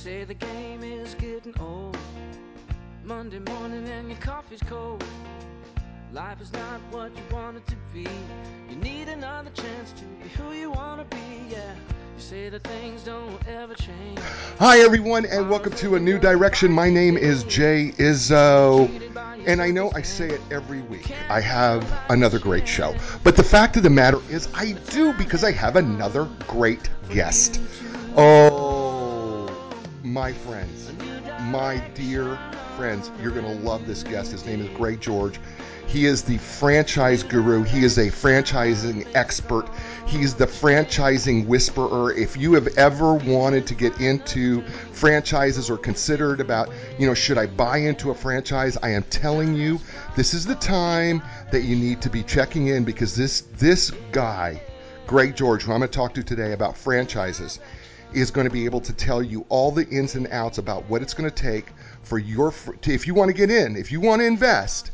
say the game is getting old. Monday morning and your coffee's cold. Life is not what you want it to be. You need another chance to be who you want to be, yeah. Hi, everyone, and welcome to a new direction. My name is Jay Izzo, and I know I say it every week. I have another great show, but the fact of the matter is, I do because I have another great guest. Oh, my friends, my dear friends, you're going to love this guest. His name is Greg George. He is the franchise guru. He is a franchising expert. He's the franchising whisperer. If you have ever wanted to get into franchises or considered about, you know, should I buy into a franchise, I am telling you, this is the time that you need to be checking in because this this guy, Greg George, who I'm going to talk to today about franchises, is going to be able to tell you all the ins and outs about what it's going to take for your if you want to get in, if you want to invest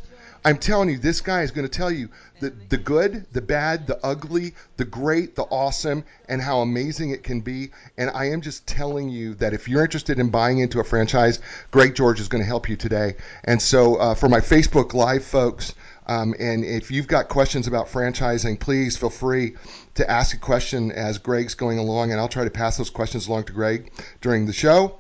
I'm telling you, this guy is going to tell you the, the good, the bad, the ugly, the great, the awesome, and how amazing it can be. And I am just telling you that if you're interested in buying into a franchise, Greg George is going to help you today. And so uh, for my Facebook Live folks, um, and if you've got questions about franchising, please feel free to ask a question as Greg's going along, and I'll try to pass those questions along to Greg during the show.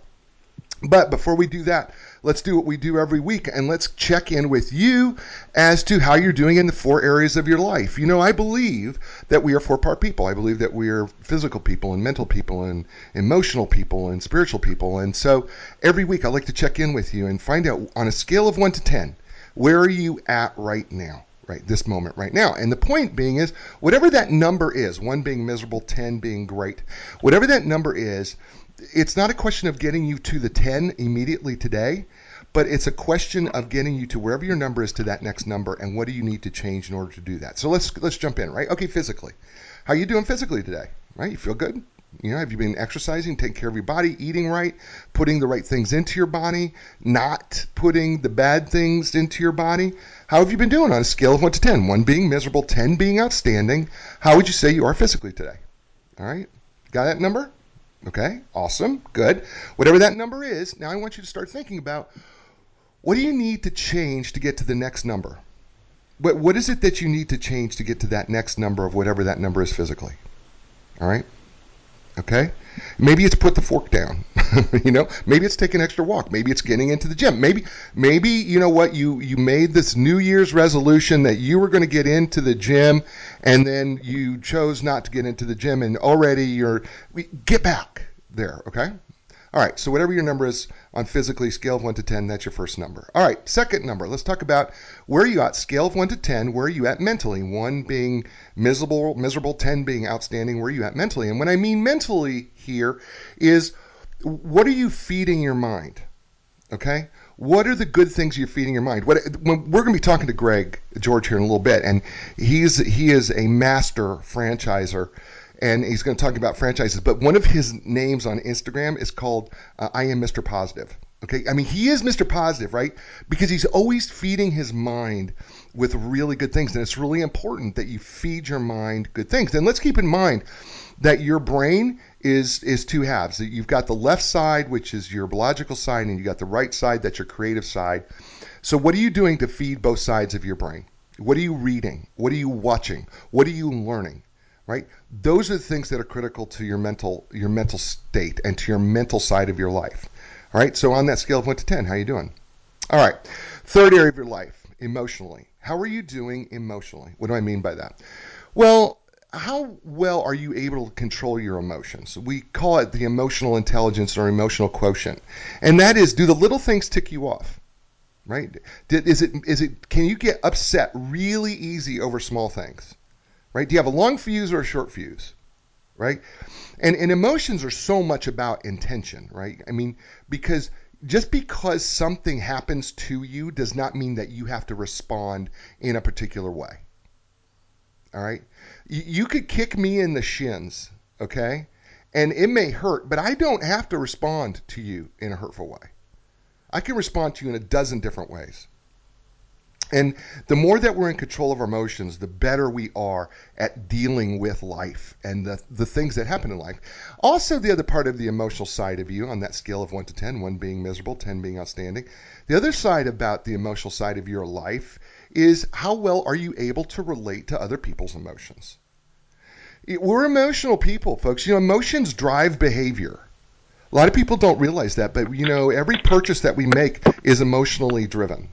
But before we do that, let's do what we do every week and let's check in with you as to how you're doing in the four areas of your life. You know, I believe that we are four part people. I believe that we are physical people and mental people and emotional people and spiritual people. And so every week I like to check in with you and find out on a scale of one to 10, where are you at right now? Right this moment right now and the point being is whatever that number is one being miserable 10 being great whatever that number is it's not a question of getting you to the 10 immediately today, but it's a question of getting you to wherever your number is to that next number and what do you need to change in order to do that. So let's let's jump in, right? Okay, physically. How you doing physically today? Right? You feel good? You know, have you been exercising, taking care of your body, eating right, putting the right things into your body, not putting the bad things into your body? How have you been doing on a scale of 1 to 10? 1 being miserable, 10 being outstanding. How would you say you are physically today? All right? Got that number? Okay, awesome, good. Whatever that number is, now I want you to start thinking about what do you need to change to get to the next number? What, what is it that you need to change to get to that next number of whatever that number is physically? All right? Okay? Maybe it's put the fork down. you know, maybe it's taking an extra walk. Maybe it's getting into the gym. Maybe maybe you know what you you made this New Year's resolution that you were going to get into the gym and then you chose not to get into the gym and already you're get back there, okay? All right, so whatever your number is on physically, scale of 1 to 10, that's your first number. All right, second number. Let's talk about where you at? Scale of 1 to 10, where are you at mentally? 1 being miserable, miserable 10 being outstanding, where are you at mentally? And when I mean mentally here is what are you feeding your mind? Okay? What are the good things you're feeding your mind? What we're going to be talking to Greg George here in a little bit, and he's he is a master franchiser and he's going to talk about franchises. But one of his names on Instagram is called uh, I am Mr. Positive. Okay, I mean he is Mr. Positive, right? Because he's always feeding his mind with really good things, and it's really important that you feed your mind good things. And let's keep in mind that your brain is is two halves. You've got the left side, which is your logical side, and you got the right side, that's your creative side. So what are you doing to feed both sides of your brain? What are you reading? What are you watching? What are you learning? right? Those are the things that are critical to your mental your mental state and to your mental side of your life. All right. So on that scale of one to ten, how are you doing? All right. Third area of your life, emotionally. How are you doing emotionally? What do I mean by that? Well, how well are you able to control your emotions? We call it the emotional intelligence or emotional quotient. And that is do the little things tick you off? Right? Is it is it can you get upset really easy over small things? right? Do you have a long fuse or a short fuse, right? And, and emotions are so much about intention, right? I mean, because just because something happens to you does not mean that you have to respond in a particular way. All right? You, could kick me in the shins, okay? And it may hurt, but I don't have to respond to you in a hurtful way. I can respond to you in a dozen different ways. And the more that we're in control of our emotions, the better we are at dealing with life and the, the things that happen in life. Also, the other part of the emotional side of you on that scale of 1 to 10, 1 being miserable, 10 being outstanding, the other side about the emotional side of your life is how well are you able to relate to other people's emotions? We're emotional people, folks. You know, emotions drive behavior. A lot of people don't realize that, but you know, every purchase that we make is emotionally driven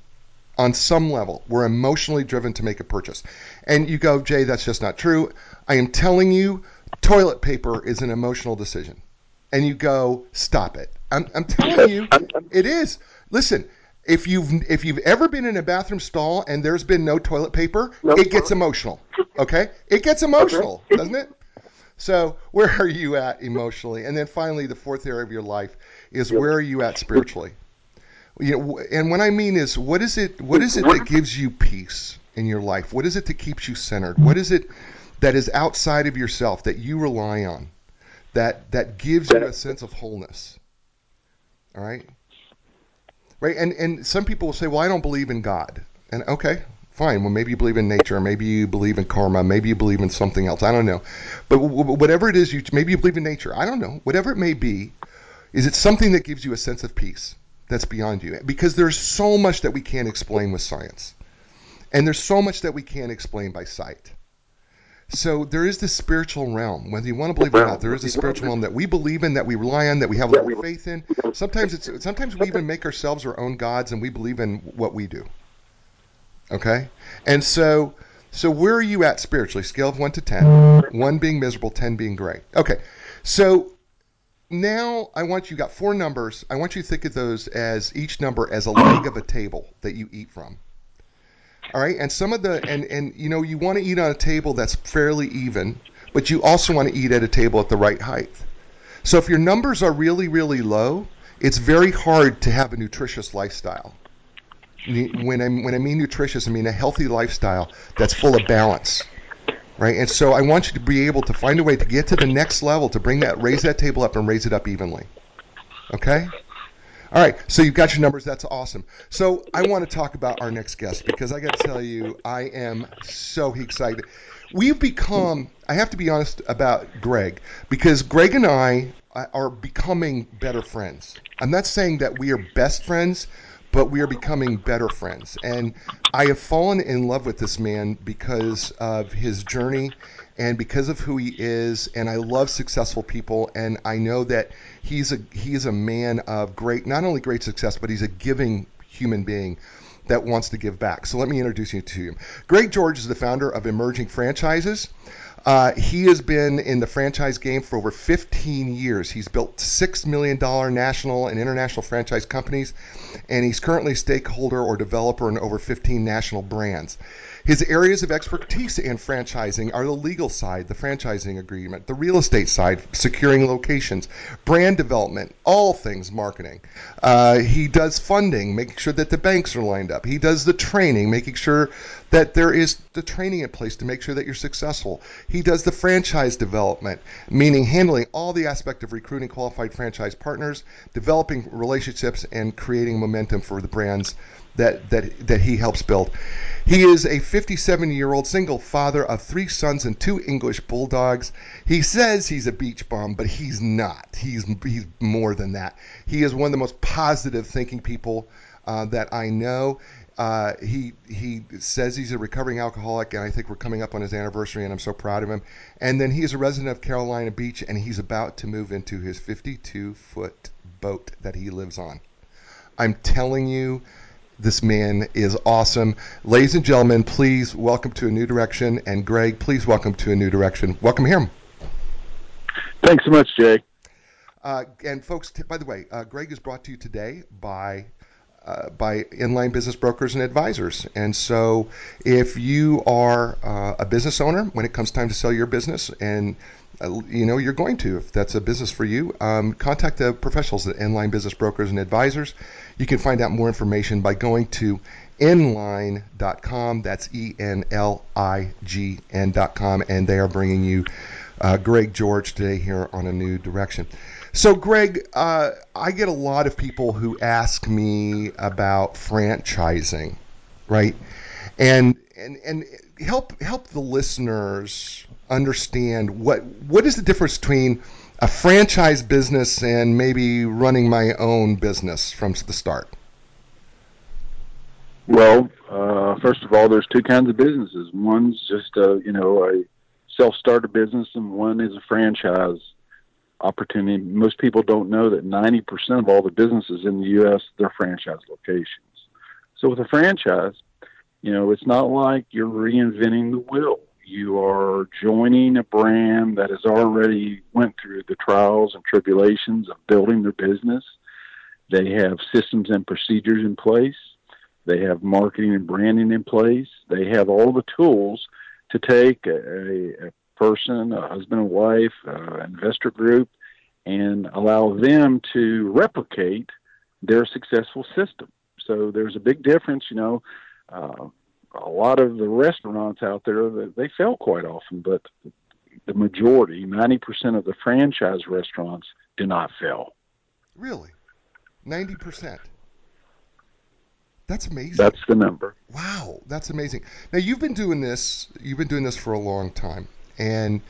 on some level. We're emotionally driven to make a purchase. And you go, Jay, that's just not true. I am telling you, toilet paper is an emotional decision. And you go, stop it. I'm, I'm telling you, it is. Listen, if you've if you've ever been in a bathroom stall and there's been no toilet paper, no, it gets emotional. Okay, it gets emotional, okay. doesn't it? So where are you at emotionally? And then finally, the fourth area of your life is where are you at spiritually? You know, and what I mean is, what is it? What is it that gives you peace in your life? What is it that keeps you centered? What is it that is outside of yourself that you rely on, that that gives you a sense of wholeness? All right, right. And and some people will say, well, I don't believe in God. And okay, fine. Well, maybe you believe in nature, maybe you believe in karma, maybe you believe in something else. I don't know. But whatever it is, you maybe you believe in nature. I don't know. Whatever it may be, is it something that gives you a sense of peace? That's beyond you. Because there's so much that we can't explain with science. And there's so much that we can't explain by sight. So there is this spiritual realm. Whether you want to believe it or not there is a spiritual realm that we believe in that we rely on that we have a of faith in. Sometimes it's sometimes we even make ourselves our own gods and we believe in what we do. Okay? And so so where are you at spiritually? Scale of 1 to 10 1 being miserable 10 being great okay. So now I want you got four numbers. I want you to think of those as each number as a leg of a table that you eat from. All right, and some of the and and you know you want to eat on a table that's fairly even, but you also want to eat at a table at the right height. So if your numbers are really really low, it's very hard to have a nutritious lifestyle. When I when I mean nutritious, I mean a healthy lifestyle that's full of balance right? And so I want you to be able to find a way to get to the next level to bring that, raise that table up and raise it up evenly. Okay? All right, so you've got your numbers. That's awesome. So I want to talk about our next guest because I got to tell you, I am so excited. We've become, I have to be honest about Greg, because Greg and I uh, are becoming better friends. I'm not saying that we are best friends, but we are becoming better friends. And I have fallen in love with this man because of his journey and because of who he is. And I love successful people, and I know that he's a he's a man of great, not only great success, but he's a giving human being that wants to give back. So let me introduce you to him. Greg George is the founder of Emerging Franchises. Uh, he has been in the franchise game for over 15 years. He's built $6 million national and international franchise companies, and he's currently stakeholder or developer in over 15 national brands. His areas of expertise in franchising are the legal side, the franchising agreement, the real estate side, securing locations, brand development, all things marketing. Uh, he does funding, making sure that the banks are lined up. He does the training, making sure that there is the training in place to make sure that you're successful. He does the franchise development, meaning handling all the aspect of recruiting qualified franchise partners, developing relationships, and creating momentum for the brands that, that, that he helps build. He is a 57 year old single father of three sons and two English bulldogs. He says he's a beach bum, but he's not. He's, he's more than that. He is one of the most positive thinking people uh, that I know. Uh, he he says he's a recovering alcoholic, and I think we're coming up on his anniversary, and I'm so proud of him. And then he is a resident of Carolina Beach, and he's about to move into his 52 foot boat that he lives on. I'm telling you, this man is awesome. Ladies and gentlemen, please welcome to a new direction. And Greg, please welcome to a new direction. Welcome here. Thanks so much, Jay. Uh, and folks, t- by the way, uh, Greg is brought to you today by uh, by Enlign business brokers and advisors. And so, if you are uh, a business owner, when it comes time to sell your business, and uh, you know you're going to, if that's a business for you, um, contact the professionals at Enlign Business Brokers and Advisors. You can find out more information by going to enlign.com. That's E N L I G N.com. And they are bringing you uh, Greg George today here on A New Direction. So, Greg, uh, I get a lot of people who ask me about franchising, right? and and and help help the listeners understand what what is the difference between a franchise business and maybe running my own business from the start. Well, uh, first of all, there's two kinds of businesses. One's just a you know a self-starter business, and one is a franchise opportunity. Most people don't know that 90% of all the businesses in the U.S. they're franchise locations. So with a franchise, you know, it's not like you're reinventing the wheel. You are joining a brand that has already went through the trials and tribulations of building their business. They have systems and procedures in place. They have marketing and branding in place. They have all the tools to take a, a person, a husband and wife, uh, investor group, and allow them to replicate their successful system. So there's a big difference, you know. Uh, a lot of the restaurants out there they fail quite often, but the majority, ninety percent of the franchise restaurants, do not fail. Really, ninety percent. That's amazing. That's the number. Wow, that's amazing. Now you've been doing this. You've been doing this for a long time, and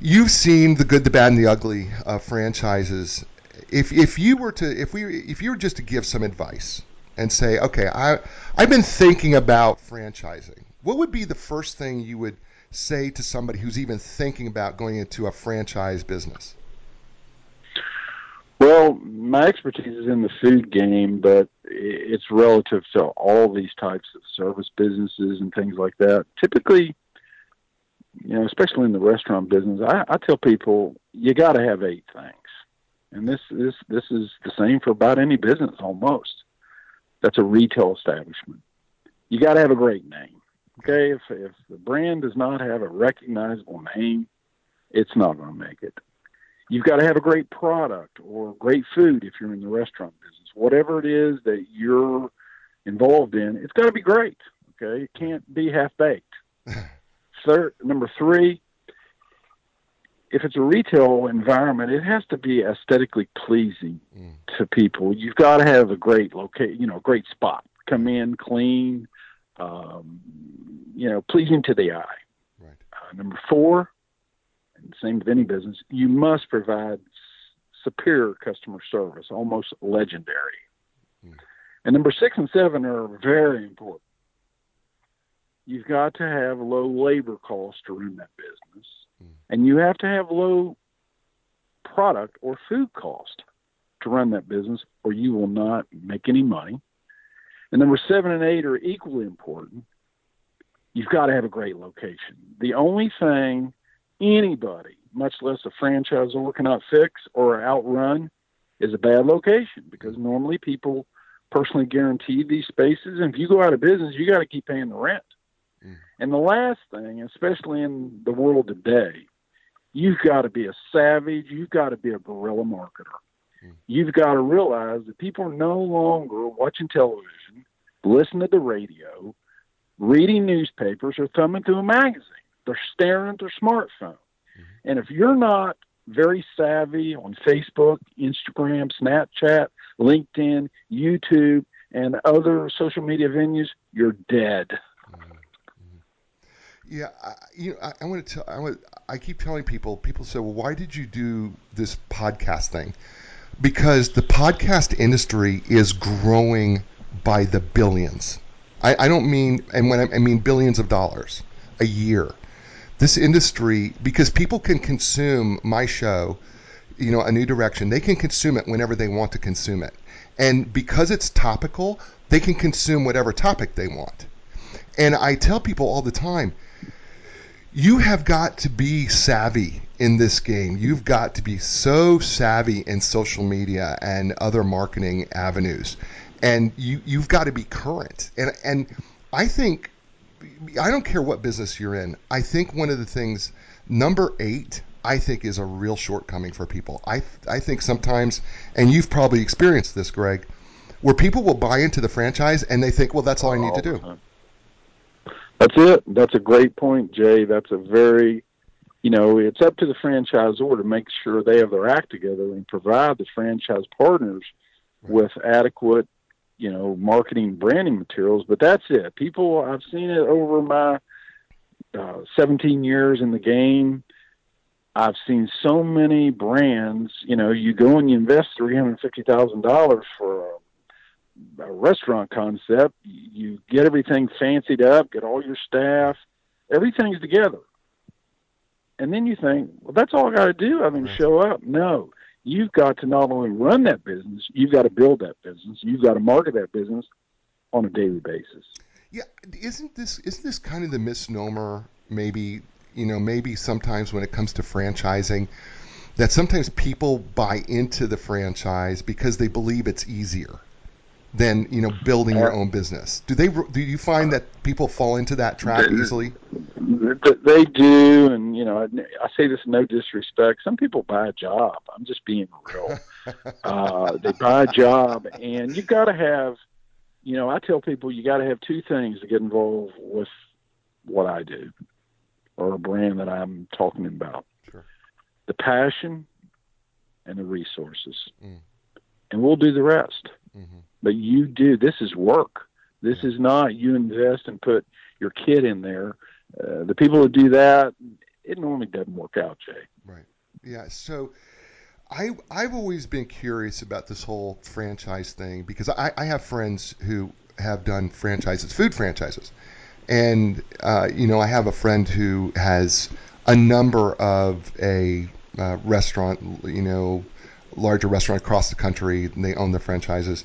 you've seen the good, the bad, and the ugly of franchises. If if you were to if we if you were just to give some advice and say, okay, I I've been thinking about franchising. What would be the first thing you would say to somebody who's even thinking about going into a franchise business? Well, my expertise is in the food game, but it's relative to all these types of service businesses and things like that. Typically, you know, especially in the restaurant business, I, I tell people you got to have eight things, and this this this is the same for about any business almost. That's a retail establishment. You got to have a great name. Okay, if if the brand does not have a recognizable name, it's not going to make it. You've got to have a great product or great food if you're in the restaurant business. Whatever it is that you're involved in, it's got to be great. Okay, it can't be half baked. Third, number three, if it's a retail environment, it has to be aesthetically pleasing mm. to people. You've got to have a great location, you know, a great spot. Come in clean, um, you know, pleasing to the eye. Right. Uh, number four, and same with any business, you must provide superior customer service, almost legendary. Mm. And number six and seven are very important. You've got to have low labor costs to run that business, mm. and you have to have low product or food cost to run that business, or you will not make any money. And number seven and eight are equally important. You've got to have a great location. The only thing anybody, much less a franchisor, cannot fix or outrun is a bad location because normally people personally guarantee these spaces. And if you go out of business, you got to keep paying the rent. And the last thing, especially in the world today, you've got to be a savage. You've got to be a guerrilla marketer. Mm. You've got to realize that people are no longer watching television, listening to the radio, reading newspapers, or thumbing through a magazine. They're staring at their smartphone. Mm-hmm. And if you're not very savvy on Facebook, Instagram, Snapchat, LinkedIn, YouTube, and other social media venues, you're dead. Yeah, I, you know, I, I want to tell. I want. I keep telling people. People say, "Well, why did you do this podcast thing?" Because the podcast industry is growing by the billions. I, I don't mean, and when I, I mean billions of dollars a year this industry because people can consume my show you know a new direction they can consume it whenever they want to consume it and because it's topical they can consume whatever topic they want and i tell people all the time you have got to be savvy in this game you've got to be so savvy in social media and other marketing avenues and you you've got to be current and and i think I don't care what business you're in. I think one of the things, number eight, I think is a real shortcoming for people. I I think sometimes, and you've probably experienced this, Greg, where people will buy into the franchise and they think, well, that's all I need to do. That's it. That's a great point, Jay. That's a very, you know, it's up to the franchisor to make sure they have their act together and provide the franchise partners with adequate you know, marketing branding materials, but that's it. People, I've seen it over my uh, 17 years in the game. I've seen so many brands. You know, you go and you invest three hundred fifty thousand dollars for a, a restaurant concept. You get everything fancied up, get all your staff, everything's together, and then you think, well, that's all I got to do. I mean, right. show up. No, you've got to not only run that business, you've got to build that business, you've got to market that business on a daily basis. Yeah, isn't this isn't this kind of the misnomer? Maybe you know, maybe sometimes when it comes to franchising, that sometimes people buy into the franchise because they believe it's easier than you know building your own business. Do they? Do you find that people fall into that trap they, easily? They do, and you know, I, I say this no disrespect. Some people buy a job. I'm just being real. uh, they buy a job, and you've got to have. You know, I tell people you got to have two things to get involved with what I do or a brand that I'm talking about. Sure. The passion and the resources. Mm. And we'll do the rest. Mm-hmm. But you do, this is work. This is not you invest and put your kid in there. Uh, the people who do that, it normally doesn't work out, Jay. Right. Yeah. So I, I've always been curious about this whole franchise thing because I, I have friends who have done franchises, food franchises. And uh, you know, I have a friend who has a number of a uh, restaurant, you know, larger restaurant across the country. They own the franchises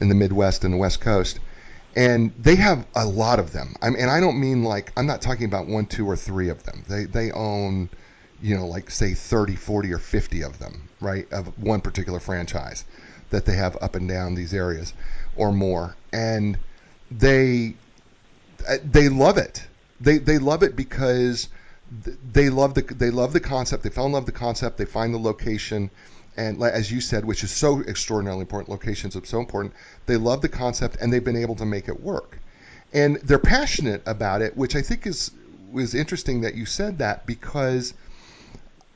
in the Midwest and the West Coast, and they have a lot of them. I mean, and I don't mean like I'm not talking about one, two, or three of them. They they own, you know, like say 30, 40, or 50 of them, right, of one particular franchise that they have up and down these areas, or more, and they uh, they love it. They they love it because they love the they love the concept. They fell in love with the concept. They find the location, and as you said, which is so extraordinarily important. Locations are so important. They love the concept, and they've been able to make it work. And they're passionate about it, which I think is was interesting that you said that because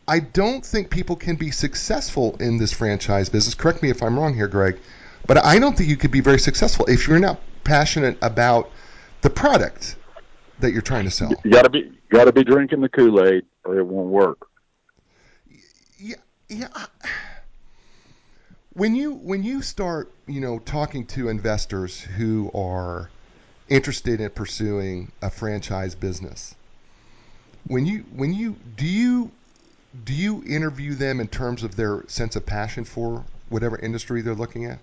I don't think people can be successful in this franchise business. Correct me if I'm wrong here, Greg, but I don't think you could be very successful if you're not passionate about the product that you're trying to sell. You got to be got to be drinking the Kool Aid, or it won't work. Yeah, yeah. When you when you start, you know, talking to investors who are interested in pursuing a franchise business, when you when you do you do you interview them in terms of their sense of passion for whatever industry they're looking at?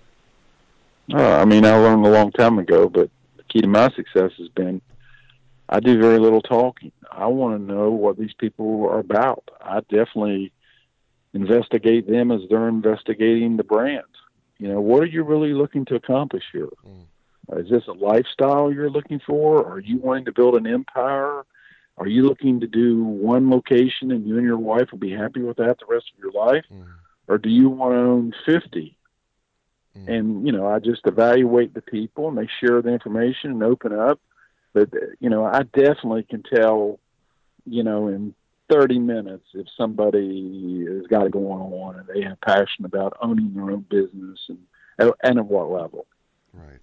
Uh, I mean, I learned a long time ago, but the key to my success has been I do very little talking. I want to know what these people are about. I definitely investigate them as they're investigating the brand. You know, what are you really looking to accomplish here? Mm. Is this a lifestyle you're looking for? Are you wanting to build an empire? Are you looking to do one location and you and your wife will be happy with that the rest of your life? Mm. Or do you want to own 50? Mm. And, you know, I just evaluate the people and they share the information and open up. But, you know, I definitely can tell, you know, in 30 minutes if somebody has got it going on and they have passion about owning their own business and, and at what level. Right.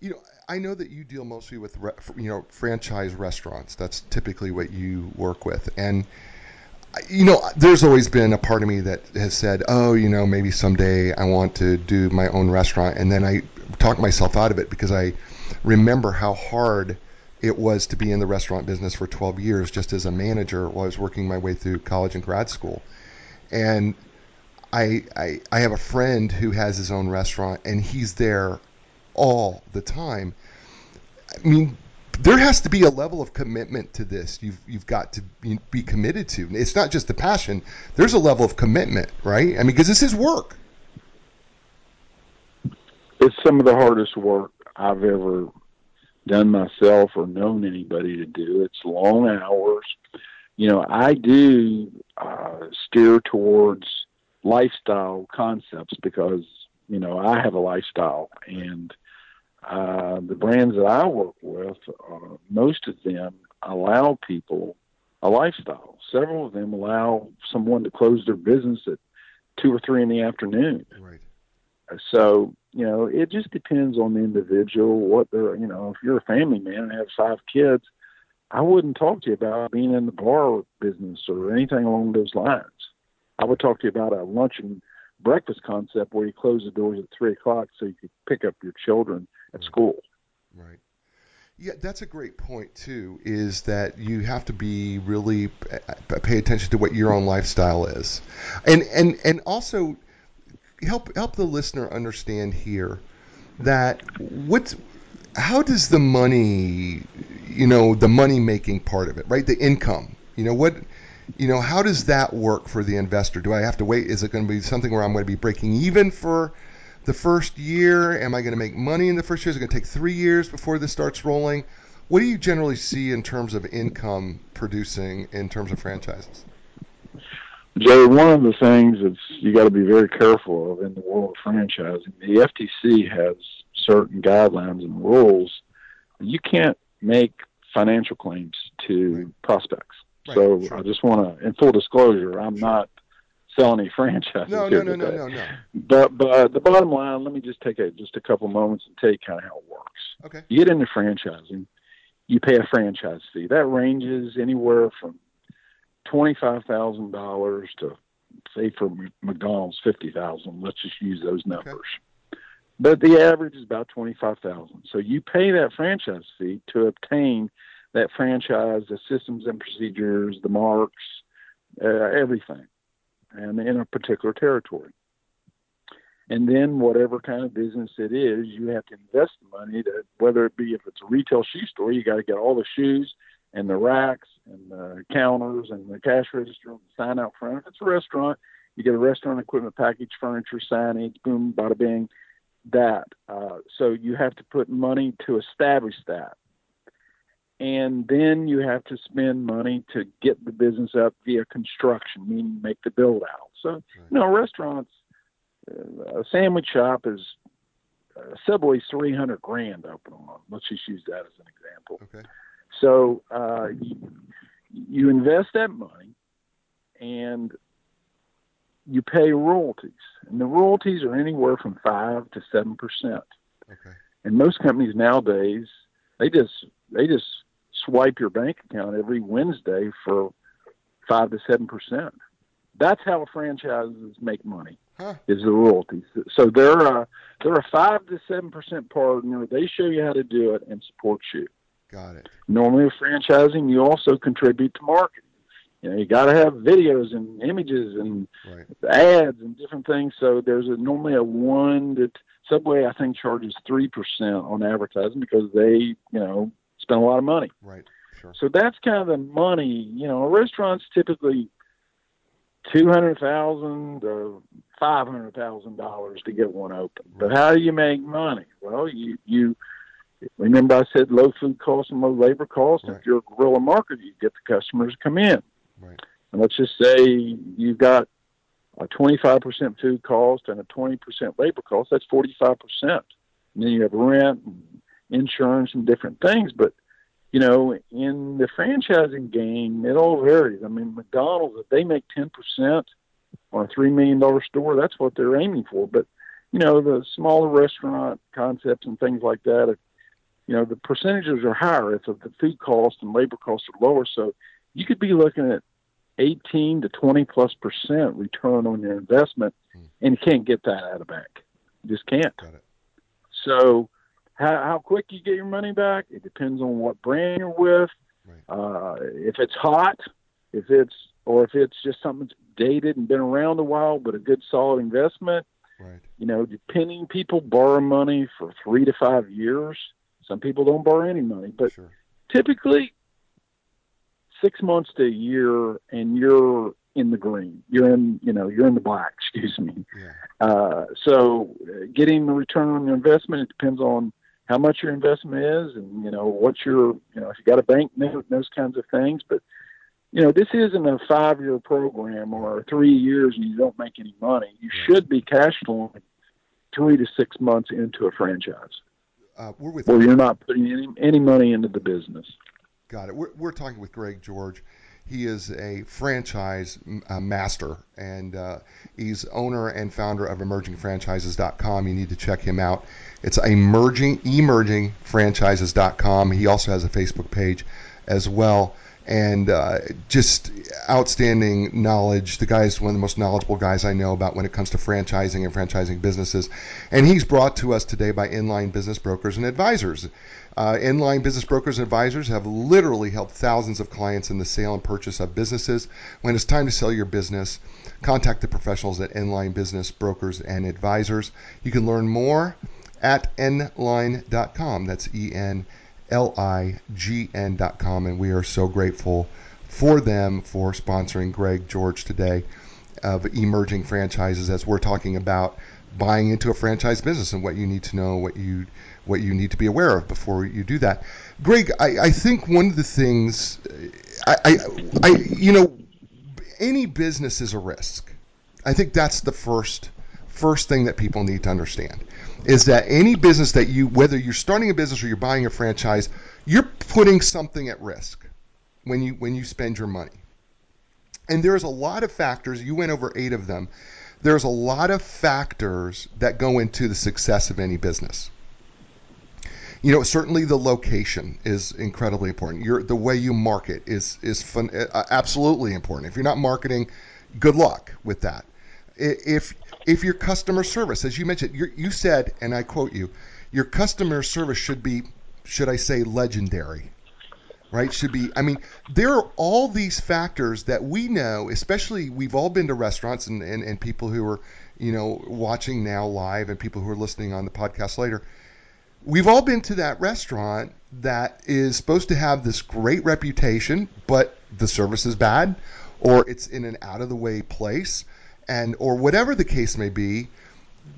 You know, I know that you deal mostly with, you know, franchise restaurants. That's typically what you work with. And, you know, there's always been a part of me that has said, oh, you know, maybe someday I want to do my own restaurant. And then I talk myself out of it because I remember how hard it was to be in the restaurant business for 12 years just as a manager while I was working my way through college and grad school. And I, I, I have a friend who has his own restaurant and he's there all the time. I mean, there has to be a level of commitment to this. You've you've got to be, be committed to. It's not just the passion. There's a level of commitment, right? I mean, because this is work. It's some of the hardest work I've ever done myself or known anybody to do. It's long hours. You know, I do uh, steer towards lifestyle concepts because you know I have a lifestyle and uh, the brands that I work with, uh, most of them allow people a lifestyle. Several of them allow someone to close their business at two or three in the afternoon. Right. So, you know, it just depends on the individual, what they're, you know, if you're a family man and have five kids, I wouldn't talk to you about being in the bar business or anything along those lines. I would talk to you about a lunch and breakfast concept where you close the doors at three o'clock so you can pick up your children at right. school. Right. Yeah, that's a great point too. Is that you have to be really uh, uh, pay attention to what your own lifestyle is, and and and also help help the listener understand here that what's how does the money you know the money making part of it right? The income you know what you know how does that work for the investor? Do i have to wait? Is it going to be something where i'm going to be breaking even for the first year? Am i going to make money in the first year? Is it going to take three years before this starts rolling? What do you generally see in terms of income producing in terms of franchises Jay, one of the things that you got to be very careful of in the world of franchising, the FTC has certain guidelines and rules. You can't make financial claims to right. prospects. Right. So sure. I just want to, in full disclosure, I'm sure. not selling any franchises no, no, no, no, no, no. But but the bottom line, let me just take a, just a couple moments and tell you kind of how it works. Okay. You get into franchising, you pay a franchise fee. That ranges anywhere from twenty-five thousand dollars to say for McDonald's fifty thousand. Let's just use those numbers. Okay. But the average is about twenty-five thousand. So you pay that franchise fee to obtain that franchise, the systems and procedures, the marks, uh, everything, and in a particular territory. And then whatever kind of business it is, you have to invest the money to whether it be if it's a retail shoe store, you got to get all the shoes and the racks and the counters and the cash register and the sign out front. If it's a restaurant, you get a restaurant equipment package, furniture, signage, boom, bada bing, that. Uh, so you have to put money to establish that. And then you have to spend money to get the business up via construction, meaning make the build out. So, right. you know, restaurants, uh, a sandwich shop is uh, Subway's 300 grand open on. Let's just use that as an example. Okay. So uh, you, invest that money and you pay royalties, and the royalties are anywhere from five to seven percent. Okay. And most companies nowadays, they just they just swipe your bank account every Wednesday for five to seven percent. That's how franchises make money. Huh. Is the royalties. So they're a they're a five to seven percent partner. They show you how to do it and support you. Got it. Normally, with franchising, you also contribute to marketing. You know, you got to have videos and images and right. ads and different things. So there's a, normally a one that Subway I think charges three percent on advertising because they you know spend a lot of money. Right. Sure. So that's kind of the money. You know, a restaurant's typically two hundred thousand to five hundred thousand dollars to get one open. But how do you make money? Well, you you Remember, I said low food costs and low labor costs. Right. If you're a guerrilla marketer, you get the customers to come in. Right. And let's just say you've got a 25% food cost and a 20% labor cost. That's 45%. And then you have rent, and insurance, and different things. But you know, in the franchising game, it all varies. I mean, McDonald's, if they make 10% on a $3 million store, that's what they're aiming for. But, you know, the smaller restaurant concepts and things like that, you know, the percentages are higher if the food cost and labor costs are lower. So you could be looking at 18 to 20 plus percent return on your investment, hmm. and you can't get that out of bank. You just can't. So how, how quick you get your money back, it depends on what brand you're with. Right. Uh, if it's hot, if it's or if it's just something that's dated and been around a while, but a good solid investment. Right. You know, depending people borrow money for three to five years. Some people don't borrow any money, but sure. typically six months to a year, and you're in the green. You're in, you know, you're in the black. Excuse me. Yeah. Uh, so, uh, getting the return on your investment it depends on how much your investment is, and you know what your, you know, if you got a bank note, those kinds of things. But you know, this isn't a five-year program or three years and you don't make any money. You should be cash flowing three to six months into a franchise. Uh, we're with. Well, you're not putting any any money into the business. Got it. We're we're talking with Greg George. He is a franchise uh, master, and uh, he's owner and founder of EmergingFranchises.com. You need to check him out. It's emerging emergingfranchises.com. He also has a Facebook page as well and uh, just outstanding knowledge. The guy is one of the most knowledgeable guys I know about when it comes to franchising and franchising businesses. And he's brought to us today by Enlign Business Brokers and Advisors. Uh, Enlign Business Brokers and Advisors have literally helped thousands of clients in the sale and purchase of businesses. When it's time to sell your business, contact the professionals at Enlign Business Brokers and Advisors. You can learn more at enlign.com. That's E N L-I-G-N.com, and we are so grateful for them for sponsoring Greg George today of emerging franchises as we're talking about buying into a franchise business and what you need to know, what you what you need to be aware of before you do that. Greg, I, I think one of the things I, I, I you know any business is a risk. I think that's the first first thing that people need to understand is that any business that you, whether you're starting a business or you're buying a franchise, you're putting something at risk when you when you spend your money. And there's a lot of factors. You went over eight of them. There's a lot of factors that go into the success of any business. You know, certainly the location is incredibly important. Your the way you market is is fun, uh, absolutely important. If you're not marketing, good luck with that. If if your customer service, as you mentioned, you said, and I quote you, your customer service should be, should I say, legendary, right? Should be. I mean, there are all these factors that we know, especially we've all been to restaurants and, and, and people who are, you know, watching now live and people who are listening on the podcast later. We've all been to that restaurant that is supposed to have this great reputation, but the service is bad, or it's in an out of the way place and or whatever the case may be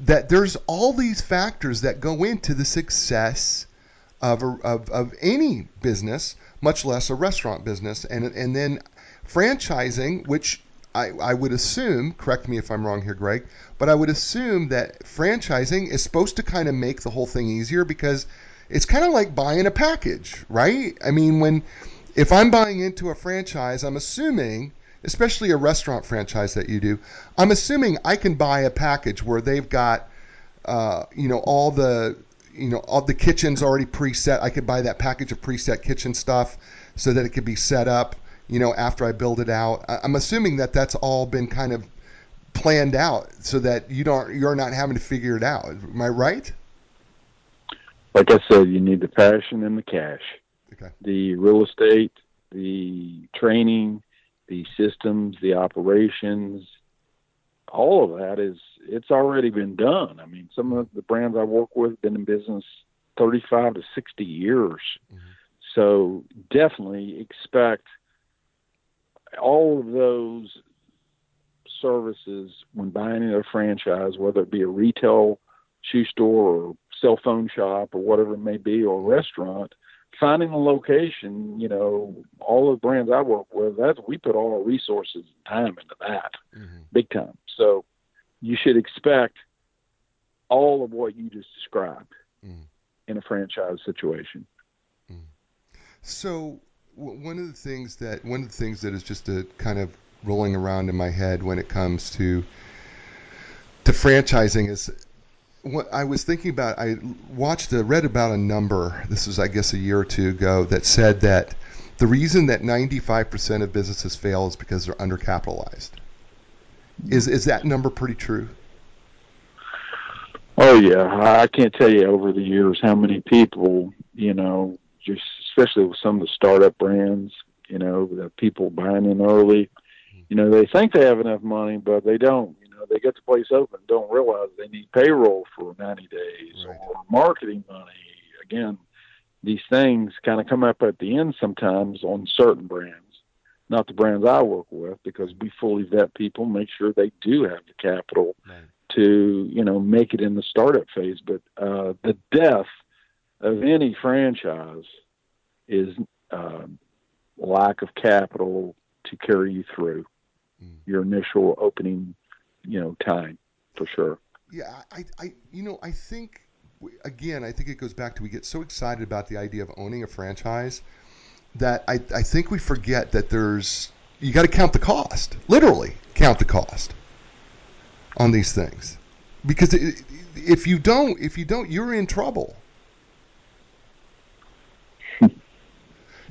that there's all these factors that go into the success of, a, of, of any business, much less a restaurant business. And, and then franchising, which I, I would assume, correct me if I'm wrong here, Greg, but I would assume that franchising is supposed to kind of make the whole thing easier because it's kind of like buying a package, right? I mean, when if I'm buying into a franchise, I'm assuming especially a restaurant franchise that you do, I'm assuming I can buy a package where they've got, uh, you know, all the, you know, all the kitchens already preset. I could buy that package of preset kitchen stuff so that it could be set up, you know, after I build it out. I'm assuming that that's all been kind of planned out so that you don't, you're not having to figure it out. Am I right? Like I said, you need the passion and the cash. Okay. The real estate, the training, the systems, the operations, all of that is it's already been done. I mean, some of the brands I work with have been in business 35 to 60 years. Mm-hmm. So definitely expect all of those services when buying a franchise, whether it be a retail shoe store or cell phone shop or whatever it may be, or a restaurant, finding a location, you know, all the brands I work with, that's we put all our resources and time into that, mm-hmm. big time. So you should expect all of what you just described mm. in a franchise situation. Mm. So w- one of the things that one of the things that is just a kind of rolling around in my head when it comes to to franchising is what I was thinking about, I watched, uh, read about a number. This was, I guess, a year or two ago that said that the reason that 95% of businesses fail is because they're undercapitalized. Is is that number pretty true? Oh yeah, I can't tell you over the years how many people, you know, just especially with some of the startup brands, you know, the people buying in early, you know, they think they have enough money, but they don't know, they get the place open, don't realize they need payroll for 90 days right. or marketing money. Again, these things kind of come up at the end sometimes on certain brands, not the brands I work with, because we fully vet people, make sure they do have the capital right. to, you know, make it in the startup phase. But uh, the death of any franchise is uh, lack of capital to carry you through mm. your initial opening you know time for sure. Yeah, I, I, you know, I think again, I think it goes back to we get so excited about the idea of owning a franchise that I, I think we forget that there's you got to count the cost, literally count the cost on these things, because it, if you don't, if you don't, you're in trouble.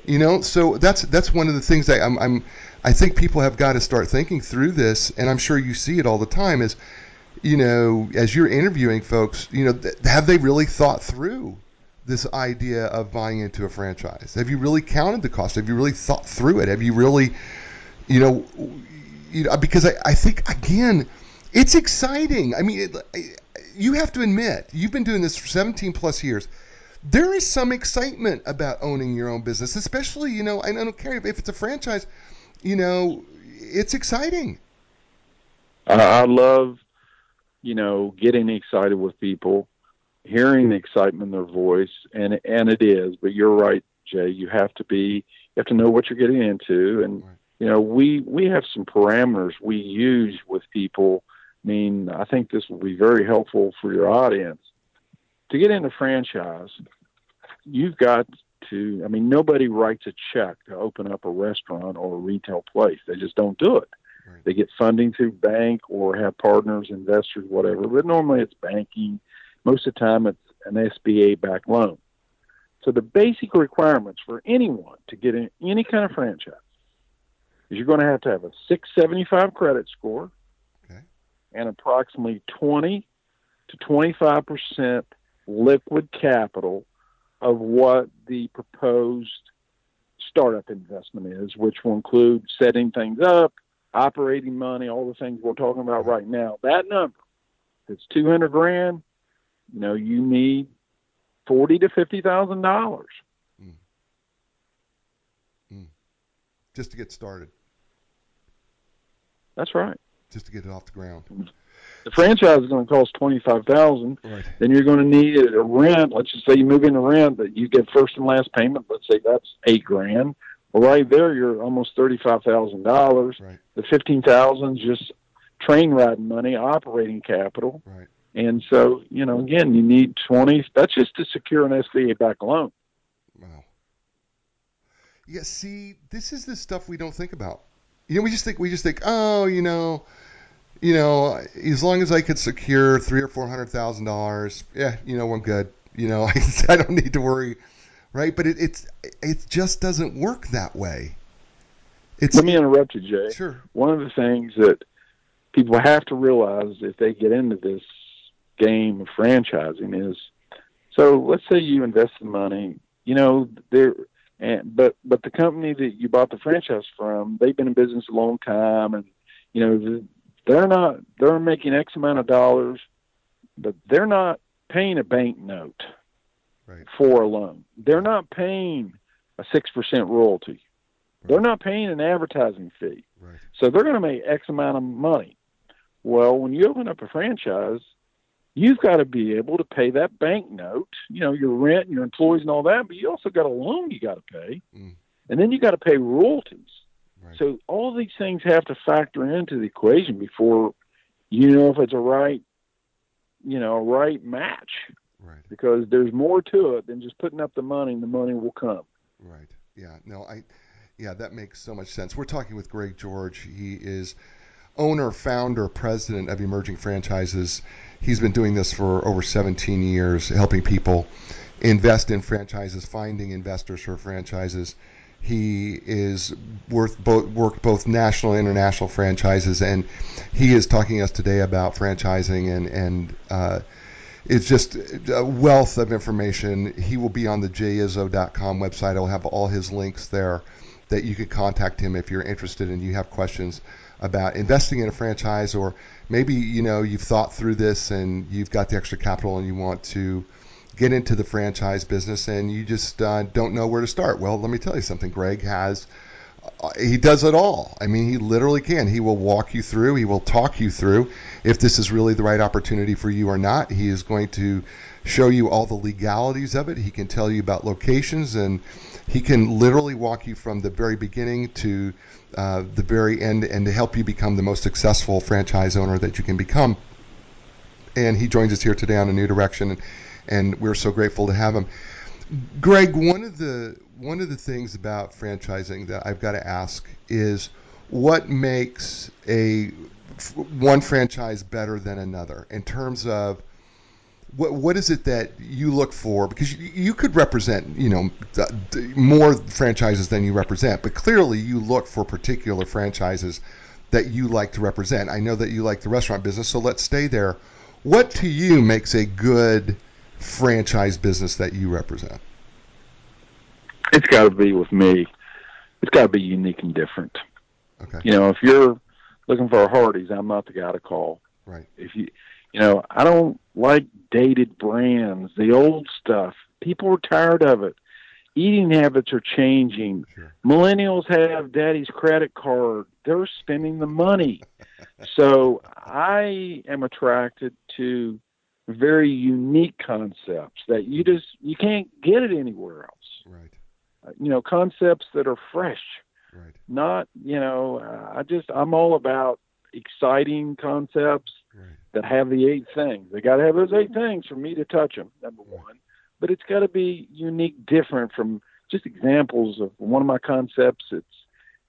you know, so that's that's one of the things that I'm, I'm I think people have got to start thinking through this, and I'm sure you see it all the time. Is you know, as you're interviewing folks, you know, th- have they really thought through this idea of buying into a franchise? Have you really counted the cost? Have you really thought through it? Have you really, you know, you know because I, I think again, it's exciting. I mean, it, you have to admit, you've been doing this for 17 plus years. There is some excitement about owning your own business, especially, you know, I don't care if it's a franchise, you know, it's exciting. I love, you know, getting excited with people hearing the excitement in their voice, and and it is. But you're right, Jay. You have to be. You have to know what you're getting into, and right. you know we we have some parameters we use with people. I mean, I think this will be very helpful for your audience to get into franchise. You've got to. I mean, nobody writes a check to open up a restaurant or a retail place. They just don't do it. Right. They get funding through bank or have partners, investors, whatever. But normally it's banking most of the time, it's an SBA backed loan. So the basic requirements for anyone to get in any kind of franchise is you're going to have to have a 675 credit score okay. and approximately 20 to 25 percent liquid capital of what the proposed startup investment is, which will include setting things up, operating money, all the things we're talking about right now. That number, if it's 200 grand, you know, you need forty to fifty thousand dollars. Mm. Mm. Just to get started. That's right. Just to get it off the ground. The franchise is going to cost twenty five thousand. Right. Then you're going to need a rent. Let's just say you move into rent that you get first and last payment. Let's say that's eight grand. Well, right there, you're almost thirty five thousand dollars. Right. The fifteen thousand just train riding money, operating capital. Right. And so, you know, again, you need 20. That's just to secure an SBA back loan. Wow. Yeah, see, this is the stuff we don't think about. You know, we just think we just think, oh, you know, you know, as long as I could secure three or four hundred thousand dollars, yeah, you know, I'm good. You know, I, I don't need to worry, right? But it, it's it just doesn't work that way. It's, Let me interrupt you, Jay. Sure. One of the things that people have to realize if they get into this game of franchising is so let's say you invest the money, you know, there and but but the company that you bought the franchise from, they've been in business a long time and you know they're not they're making X amount of dollars, but they're not paying a bank note right. for a loan. They're not paying a six percent royalty. Right. They're not paying an advertising fee. Right. So they're going to make X amount of money. Well, when you open up a franchise, you've got to be able to pay that bank note, you know, your rent and your employees and all that, but you also got a loan you got to pay. Mm. And then you got to pay royalties. Right. So all these things have to factor into the equation before you know if it's a right, you know, a right match. Right. Because there's more to it than just putting up the money and the money will come. Right. Yeah. No, I yeah, that makes so much sense. We're talking with Greg George. He is owner, founder, president of Emerging Franchises He's been doing this for over 17 years, helping people invest in franchises, finding investors for franchises. He is worth both, worked both national and international franchises, and he is talking to us today about franchising and and uh, it's just a wealth of information. He will be on the jizzo.com website. I'll have all his links there that you can contact him if you're interested and you have questions about investing in a franchise or maybe you know you've thought through this and you've got the extra capital and you want to get into the franchise business and you just uh, don't know where to start. Well, let me tell you something. Greg has uh, he does it all. I mean, he literally can. He will walk you through. He will talk you through if this is really the right opportunity for you or not. He is going to show you all the legalities of it. He can tell you about locations and he can literally walk you from the very beginning to uh, the very end and to help you become the most successful franchise owner that you can become. And he joins us here today on a new direction, and, and we're so grateful to have him. Greg, one of the one of the things about franchising that I've got to ask is what makes a one franchise better than another in terms of what what is it that you look for? Because you, you could represent, you know, more franchises than you represent, but clearly you look for particular franchises that you like to represent. I know that you like the restaurant business, so let's stay there. What to you makes a good franchise business that you represent? It's got to be with me. It's got to be unique and different. Okay. You know, if you're looking for a Hardee's, I'm not the guy to call. Right. If you, you know, I don't like dated brands, the old stuff. People are tired of it. Eating habits are changing. Sure. Millennials have daddy's credit card. They're spending the money. so I am attracted to very unique concepts that you just you can't get it anywhere else. Right. Uh, you know, concepts that are fresh. Right. Not, you know, uh, I just I'm all about exciting concepts Right. that have the eight things. They got to have those eight things for me to touch them. Number one, but it's got to be unique, different from just examples of one of my concepts. It's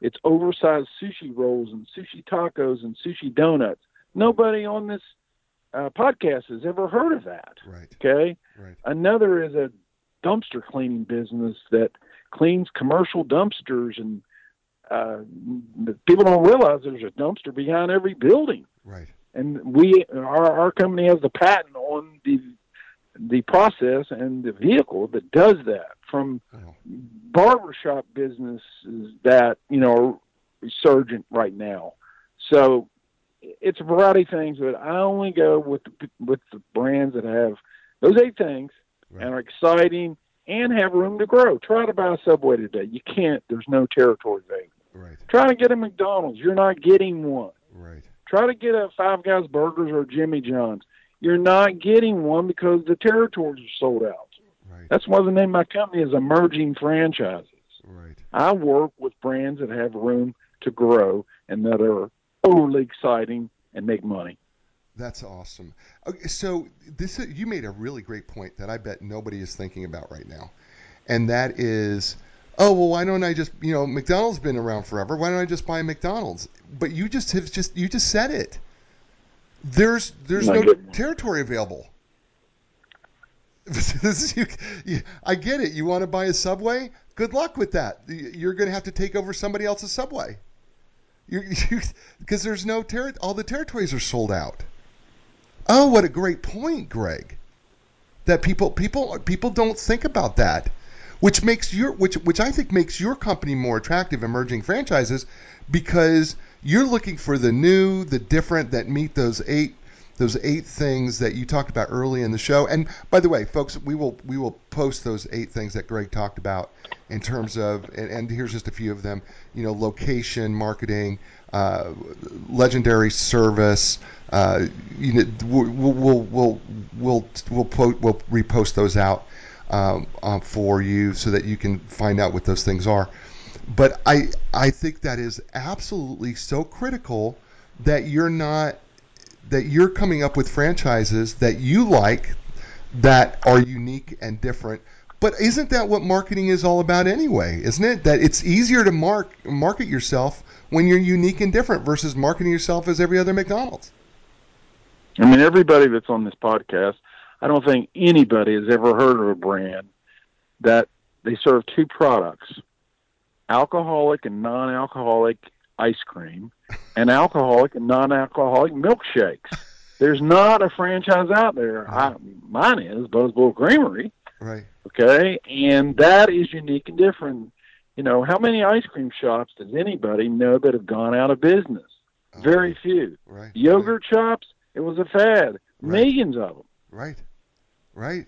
it's oversized sushi rolls and sushi tacos and sushi donuts. Nobody on this uh, podcast has ever heard of that. Right. Okay. Right. Another is a dumpster cleaning business that cleans commercial dumpsters, and uh, people don't realize there's a dumpster behind every building Right. and we our our company has the patent on the the process and the vehicle that does that from Oh. barbershop businesses that you know are resurgent right now so it's a variety of things but i only go with the with the brands that have those eight things Right. and are exciting and have room to grow try to buy a subway today you can't there's no territory available Right. try to get a mcdonald's you're not getting one Right. Try to get a Five Guys Burgers or Jimmy John's. You're not getting one because the territories are sold out. Right. That's why the name of my company is Emerging Franchises. Right. I work with brands that have room to grow and that are overly exciting and make money. That's awesome. Okay, so this you made a really great point that I bet nobody is thinking about right now, and that is, oh well, why don't I just you know McDonald's been around forever? Why don't I just buy McDonald's? But you just have just you just said it. There's there's no territory available. You- you- I get it. You want to buy a Subway? Good luck with that. You're going to have to take over somebody else's Subway. Because there's no terri All the territories are sold out. Oh, what a great point, Greg. That people people people don't think about that, which makes your which which I think makes your company more attractive, emerging franchises, because you're looking for the new, the different that meet those eight those eight things that you talked about early in the show. And by the way, folks, we will we will post those eight things that Greg talked about in terms of and, and here's just a few of them. You know, location, marketing, uh, legendary service. Uh, you know, we'll we'll we'll we'll we'll, po- we'll repost those out um, uh, for you so that you can find out what those things are. But I I think that is absolutely so critical that you're not that you're coming up with franchises that you like that are unique and different. But isn't that what marketing is all about anyway? Isn't it that it's easier to mark market yourself when you're unique and different versus marketing yourself as every other McDonald's? I mean, everybody that's on this podcast, I don't think anybody has ever heard of a brand that they serve two products alcoholic and non alcoholic ice cream and alcoholic and non alcoholic milkshakes. There's not a franchise out there. I, mine is Buzzbowl Creamery. Right. Okay, and that is unique and different. You know, how many ice cream shops does anybody know that have gone out of business? Oh, Very few. Right. Yogurt shops, it was a fad. Millions of them. Right. Right.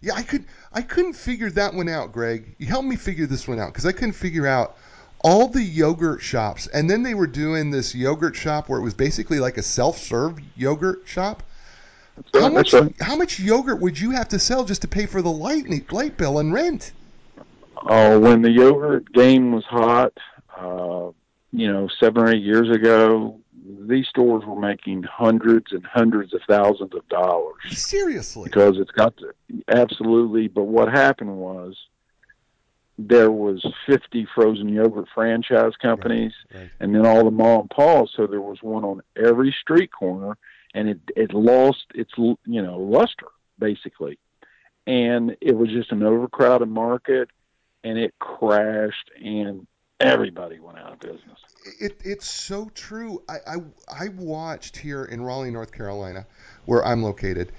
Yeah, I could I couldn't figure that one out, Greg. You helped me figure this one out because I couldn't figure out all the yogurt shops, and then they were doing this yogurt shop where it was basically like a self-serve yogurt shop. How much how much yogurt would you have to sell just to pay for the light light bill and rent? Oh, when the yogurt game was hot, uh, you know, seven or eight years ago, these stores were making hundreds and hundreds of thousands of dollars Seriously. because it's got to absolutely. But what happened was there was 50 frozen yogurt franchise companies Right, right. and then all the mom and pops so there was one on every street corner and it it lost its you know luster basically and it was just an overcrowded market and it crashed and everybody went out of business It, it's so true. I, I I watched here in Raleigh, North Carolina, where I'm located.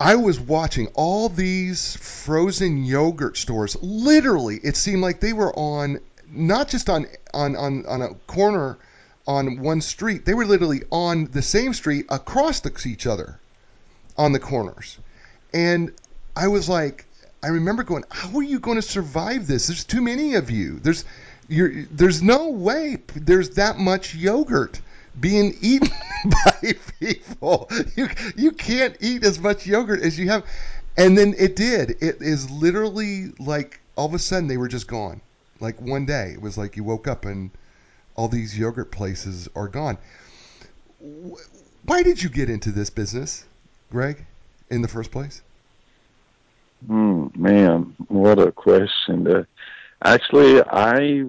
I was watching all these frozen yogurt stores. Literally, it seemed like they were on not just on on on, on a corner on one street. They were literally on the same street across the, each other on the corners. And I was like, I remember going, how are you going to survive this? There's too many of you. There's you're, there's no way there's that much yogurt being eaten by people. You you can't eat as much yogurt as you have. And then it did. It is literally like all of a sudden they were just gone. Like one day, it was like you woke up and all these yogurt places are gone. Why did you get into this business, Greg, in the first place? Mm, man, what a question. Uh, actually, I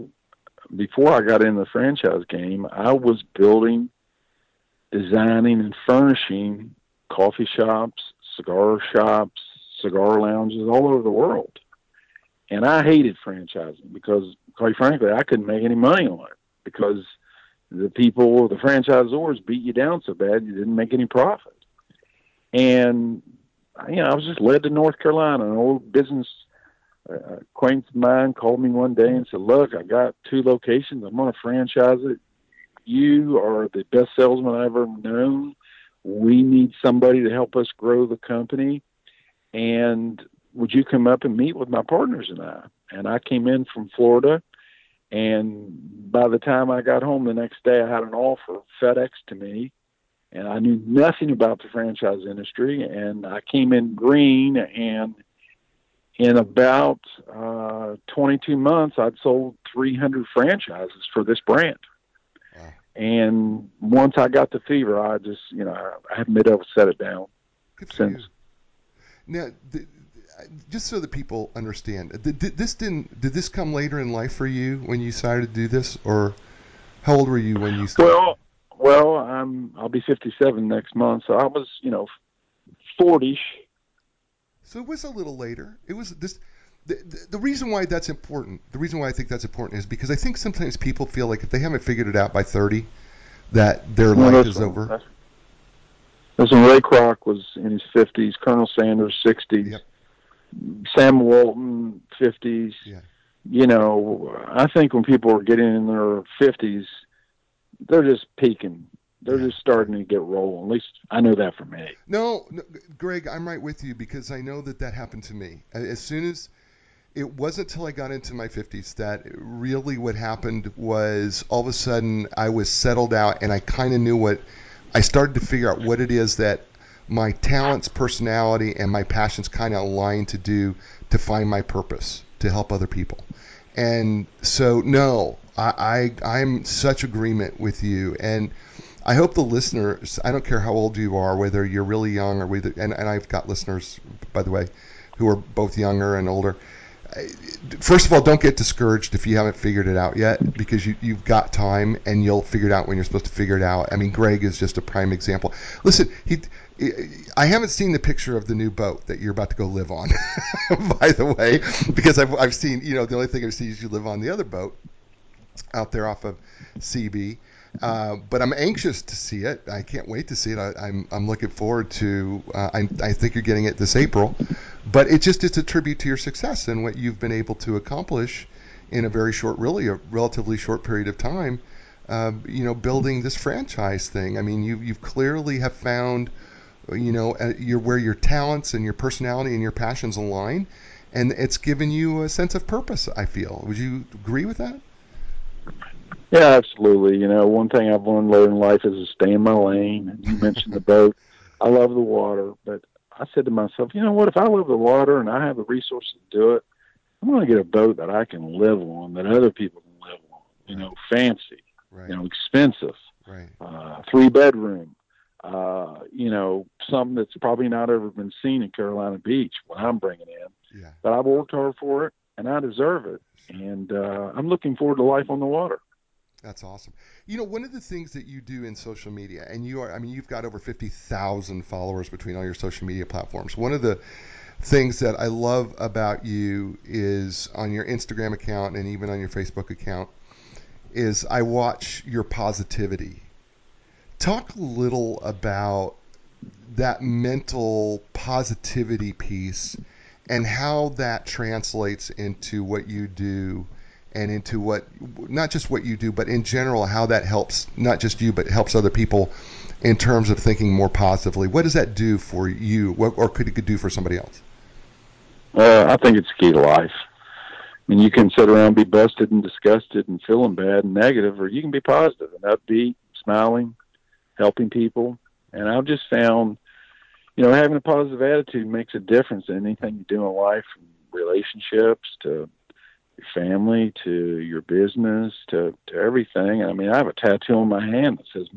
before I got in the franchise game, I was building, designing, and furnishing coffee shops, cigar shops, cigar lounges all over the world. And I hated franchising because, quite frankly, I couldn't make any money on it because the people, the franchisors, beat you down so bad you didn't make any profit. And you know, I was just led to North Carolina. An old business uh, acquaintance of mine called me one day and said, "Look, I got two locations. I'm going to franchise it. You are the best salesman I've ever known. We need somebody to help us grow the company. And would you come up and meet with my partners and I?" And I came in from Florida. And by the time I got home the next day, I had an offer FedEx to me and I knew nothing about the franchise industry. And I came in green, and in about uh, 22 months, I'd sold 300 franchises for this brand. Wow. And once I got the fever, I just, you know, I haven't been able to set it down Good since. Now, th- just so that people understand, did, did this didn't did this come later in life for you when you decided to do this, or how old were you when you started? Well, well, I'm I'll be 57 next month, so I was, you know, 40. So it was a little later. It was this. The, the, the reason why that's important, the reason why I think that's important is because I think sometimes people feel like if they haven't figured it out by 30, that their Well, life is over. That's Ray Kroc was in his 50s, Colonel Sanders 60s, Yep. Sam Walton 50s. Yeah. You know, I think when people are getting in their 50s, they're just peaking. They're Yeah. just starting to get rolling. At least I know that for me. No, no, Greg, I'm right with you because I know that that happened to me. As soon as it wasn't until I got into my 50s that really what happened was all of a sudden I was settled out and I kind of knew what I started to figure out what it is that my talents, personality, and my passions kind of aligned to do to find my purpose to help other people. And so, no, I, I I'm such agreement with you, and I hope the listeners. I don't care how old you are, whether you're really young or whether, and, and I've got listeners, by the way, who are both younger and older. First of all, don't get discouraged if you haven't figured it out yet, because you, you've got time and you'll figure it out when you're supposed to figure it out. I mean, Greg is just a prime example. Listen, he, I haven't seen the picture of the new boat that you're about to go live on, by the way, because I've, I've seen, you know, the only thing I've seen is you live on the other boat out there off of CB. Uh, but I'm anxious to see it. I can't wait to see it. I, I'm I'm looking forward to. Uh, I I think you're getting it this April, but it just it's a tribute to your success and what you've been able to accomplish in a very short, really a relatively short period of time. Uh, you know, building this franchise thing. I mean, you you clearly have found, you know, uh, your where your talents and your personality and your passions align, and it's given you a sense of purpose. I feel. Would you agree with that? Yeah, absolutely. You know, one thing I've learned later in life is to stay in my lane. And You mentioned the boat. I love the water, but I said to myself, you know what? If I love the water and I have the resources to do it, I'm going to get a boat that I can live on, that other people can live on. You know, fancy, Right. you know, expensive, Right. uh, three bedroom. Uh, you know, something that's probably not ever been seen in Carolina Beach. What I'm bringing in, Yeah. but I've worked hard for it. and I deserve it. And uh, I'm looking forward to life on the water. That's awesome. You know, one of the things that you do in social media, and you are, I mean, you've got over 50,000 followers between all your social media platforms. One of the things that I love about you is on your Instagram account and even on your Facebook account is I watch your positivity. Talk a little about that mental positivity piece and how that translates into what you do and into what not just what you do but in general how that helps not just you but helps other people in terms of thinking more positively. What does that do for you? What, or could it do for somebody else? Uh, i think it's key to life. I mean, you can sit around and be busted and disgusted and feeling bad and negative, or you can be positive and upbeat, smiling, helping people. And I've just found, you know, having a positive attitude makes a difference in anything you do in life, from relationships to your family to your business to to everything. I mean, I have a tattoo on my hand that says,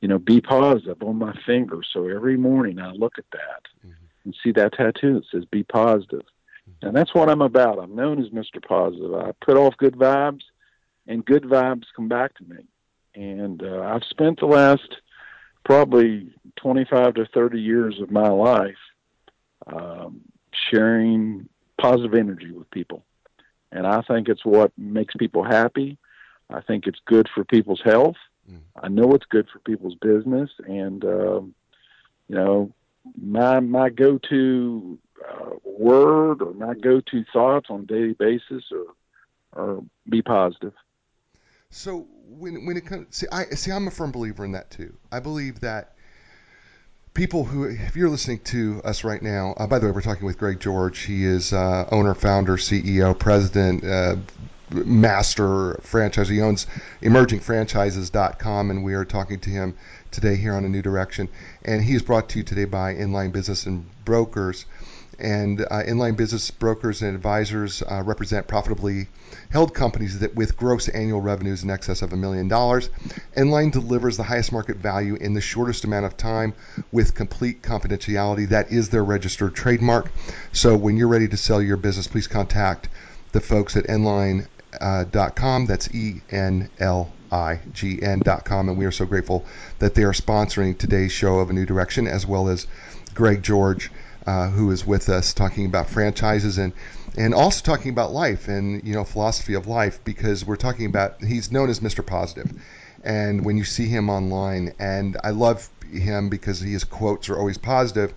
you know, be positive on my finger. So every morning I look at that mm-hmm. and see that tattoo that says be positive," positive and that's what I'm about. I'm known as Mr. Positive. I put off good vibes, and good vibes come back to me. And uh, I've spent the last probably 25 to 30 years of my life um, sharing positive energy with people. And I think it's what makes people happy. I think it's good for people's health. Mm. I know it's good for people's business. And, um, you know, my my go-to uh, word or my go-to thoughts on a daily basis or or be positive. So when when it comes see I see I'm a firm believer in that too. I believe that people who if you're listening to us right now, uh, by the way, we're talking with Greg George. He is uh, owner, founder, CEO, president, uh, master franchise. He owns emergingfranchises.com, and we are talking to him today here on a new direction. And he is brought to you today by Enlign Business and Brokers and uh, Enlign business brokers and advisors uh, represent profitably held companies that with gross annual revenues in excess of a million dollars. Enlign delivers the highest market value in the shortest amount of time with complete confidentiality. That is their registered trademark. So when you're ready to sell your business, please contact the folks at Enlign.com. Uh, That's E N L I G N.com. And we are so grateful that they are sponsoring today's show of A New Direction as well as Greg George uh, who is with us talking about franchises and and also talking about life and you know philosophy of life because we're talking about he's known as Mr. Positive, and when you see him online, and I love him because his quotes are always positive.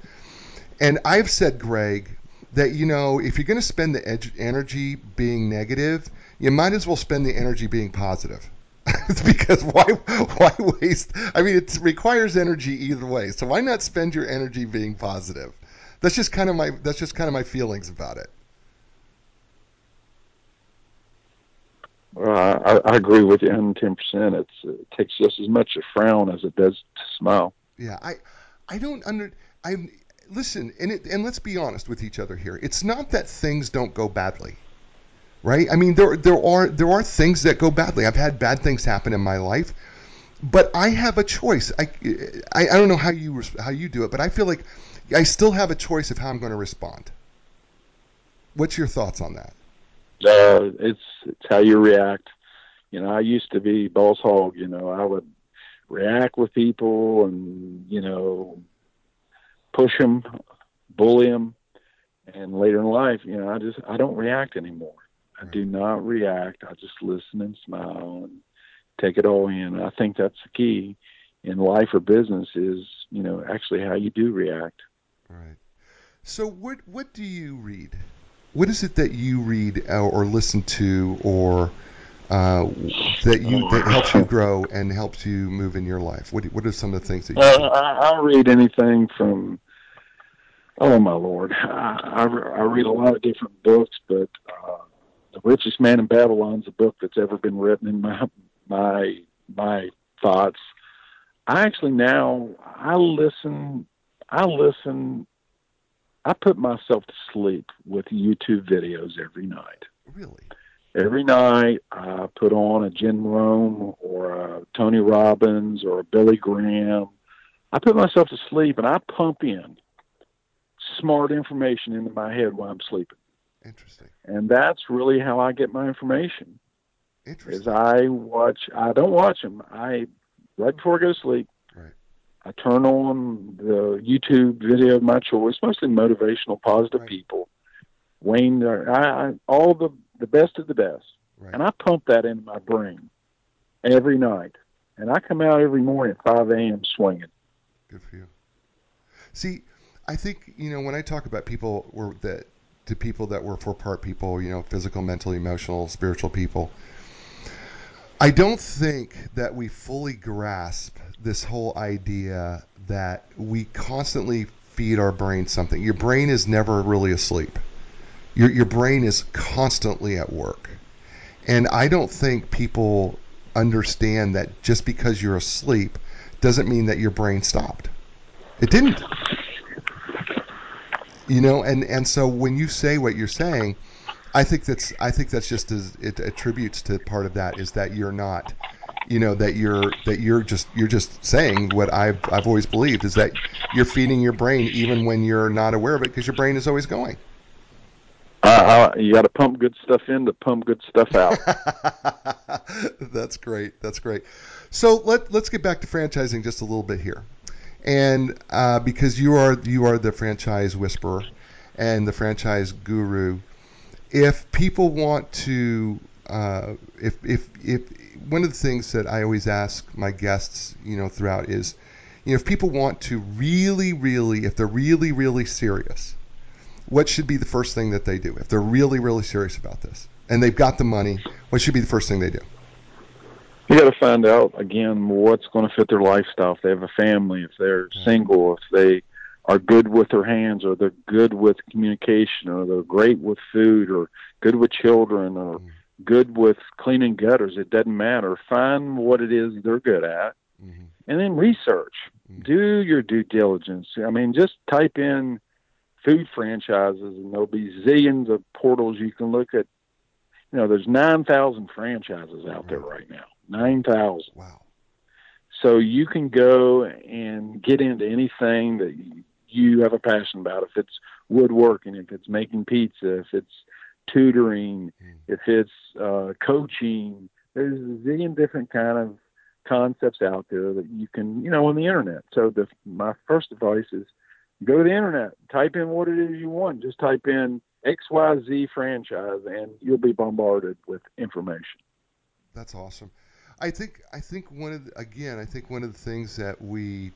And I've said, Greg, that you know if you're going to spend the ed- energy being negative, you might as well spend the energy being positive. because why why waste? I mean, it requires energy either way. So why not spend your energy being positive? That's just kind of my that's just kind of my feelings about it. Well, I, I agree with you 110. percent It's it takes just as much a frown as it does to smile. Yeah, I I don't under I listen and it, and let's be honest with each other here. It's not that things don't go badly, right? I mean there there are there are things that go badly. I've had bad things happen in my life, but I have a choice. I I, I don't know how you how you do it, but I feel like I still have a choice of how I'm going to respond. What's your thoughts on that? Uh, it's it's how you react. You know, I used to be boss hog. You know, I would react with people and you know push them, bully them, and later in life, you know, I just I don't react anymore. I do not react. I just listen and smile and take it all in. I think that's the key in life or business is you know actually how you do react. Right. So what what do you read? What is it that you read or, or listen to or uh, that you that helps you grow and helps you move in your life? What what are some of the things that you? Uh, I, I read anything from. Oh my lord, I, I, I read a lot of different books, but uh, the richest man in Babylon is a book that's ever been written in my my my thoughts. I actually now I listen I listen. I put myself to sleep with YouTube videos every night. Really? Every night, I put on a Jim Rohn or a Tony Robbins or a Billy Graham. I put myself to sleep and I pump in smart information into my head while I'm sleeping. Interesting. And that's really how I get my information. Interesting. Is I watch. I don't watch them. I right before I go to sleep. Right. I turn on the YouTube video of my choice, mostly motivational, positive Right. people. Wayne, uh, I, I all the the best of the best, Right. and I pump that into my brain every night. And I come out every morning at 5 a.m. swinging. Good for you. See, I think you know when I talk about people were that to people that were for part people, you know, physical, mental, emotional, spiritual people. I don't think that we fully grasp this whole idea that we constantly feed our brain something. Your brain is never really asleep. Your your brain is constantly at work. And I don't think people understand that just because you're asleep doesn't mean that your brain stopped. It didn't. You know, and and so when you say what you're saying, I think that's I think that's just as it attributes to part of that is that you're not, you know, that you're that you're just you're just saying what I've I've always believed is that you're feeding your brain even when you're not aware of it because your brain is always going. Uh, you got to pump good stuff in to pump good stuff out. That's great. That's great. So let let's get back to franchising just a little bit here, and uh, because you are you are the franchise whisperer and the franchise guru, if people want to, uh, if if if one of the things that I always ask my guests, you know, throughout is, you know, if people want to really, really, if they're really, really serious, what should be the first thing that they do if they're really, really serious about this and they've got the money? What should be the first thing they do? You got to find out again what's going to fit their lifestyle. If they have a family, if they're single, if they are good with their hands, or they're good with communication, or they're great with food, or good with children, or Mm. good with cleaning gutters. It doesn't matter. Find what it is they're good at, hmm and then research. Mm. Do your due diligence. I mean, just type in food franchises, and there'll be zillions of portals you can look at. You know, there's nine thousand franchises out there right now. Nine thousand. Wow. So you can go and get into anything that you have a passion about. If it's woodworking, if it's making pizza, if it's tutoring, Mm. if it's uh, coaching, there's a zillion different kind of concepts out there that you can, you know, on the internet. So the my first advice is go to the internet, type in what it is you want. Just type in XYZ franchise, and you'll be bombarded with information. That's awesome. I think I think one of the, again I think one of the things that we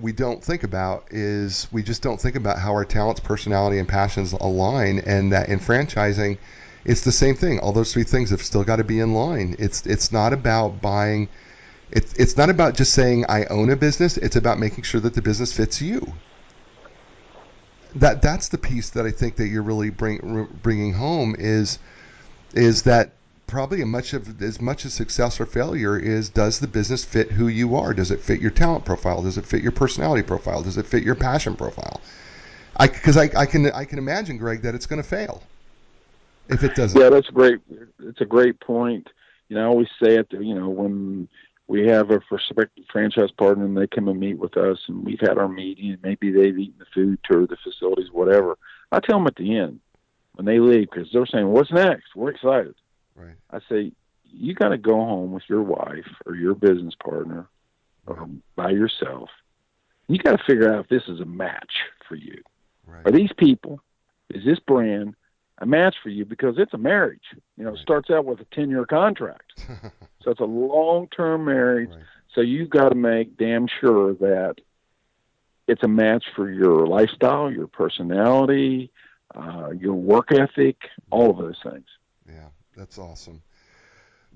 we don't think about is we just don't think about how our talents, personality, and passions align, and that in franchising, it's the same thing. All those three things have still got to be in line. It's it's not about buying. It's it's not about just saying I own a business. It's about making sure that the business fits you. That that's the piece that I think that you're really bring, bringing home is is that probably much of as much as success or failure is does the business fit who you are? Does it fit your talent profile? Does it fit your personality profile? Does it fit your passion profile? Because I, I can I can imagine Greg that it's going to fail if it doesn't. Yeah, that's great. It's a great point. You know, I always say it. You know, when we have a prospective franchise partner and they come and meet with us, and we've had our meeting, and maybe they've eaten the food, toured the facilities, whatever. I tell them at the end when they leave because they're saying, "What's next? We're excited." Right. I say, "You got to go home with your wife or your business partner, or Right. by yourself. You got to figure out if this is a match for you." Right. Are these people, is this brand a match for you? Because it's a marriage. You know, it starts out with a 10 year contract. So it's a long term marriage. right. So you've got to make damn sure that it's a match for your lifestyle, your personality, uh, your work ethic, all of those things. Yeah, that's awesome.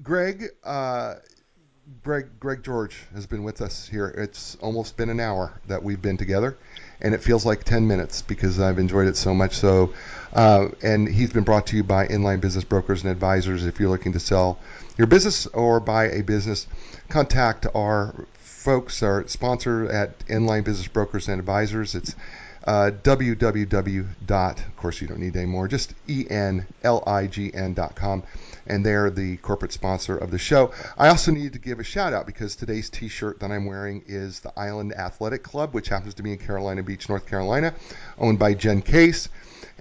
Greg, uh, Greg, Greg George has been with us here. It's almost been an hour that we've been together, and it feels like 10 minutes because I've enjoyed it so much. So, uh, and he's been brought to you by Enlign Business Brokers and Advisors. If you're looking to sell your business or buy a business, contact our folks, our sponsor at Enlign Business Brokers and Advisors. It's uh, www. Of course, you don't need any more. Just e n l i g n dot com, and they're the corporate sponsor of the show. I also need to give a shout out because today's T-shirt that I'm wearing is the Island Athletic Club, which happens to be in Carolina Beach, North Carolina, owned by Jen Case.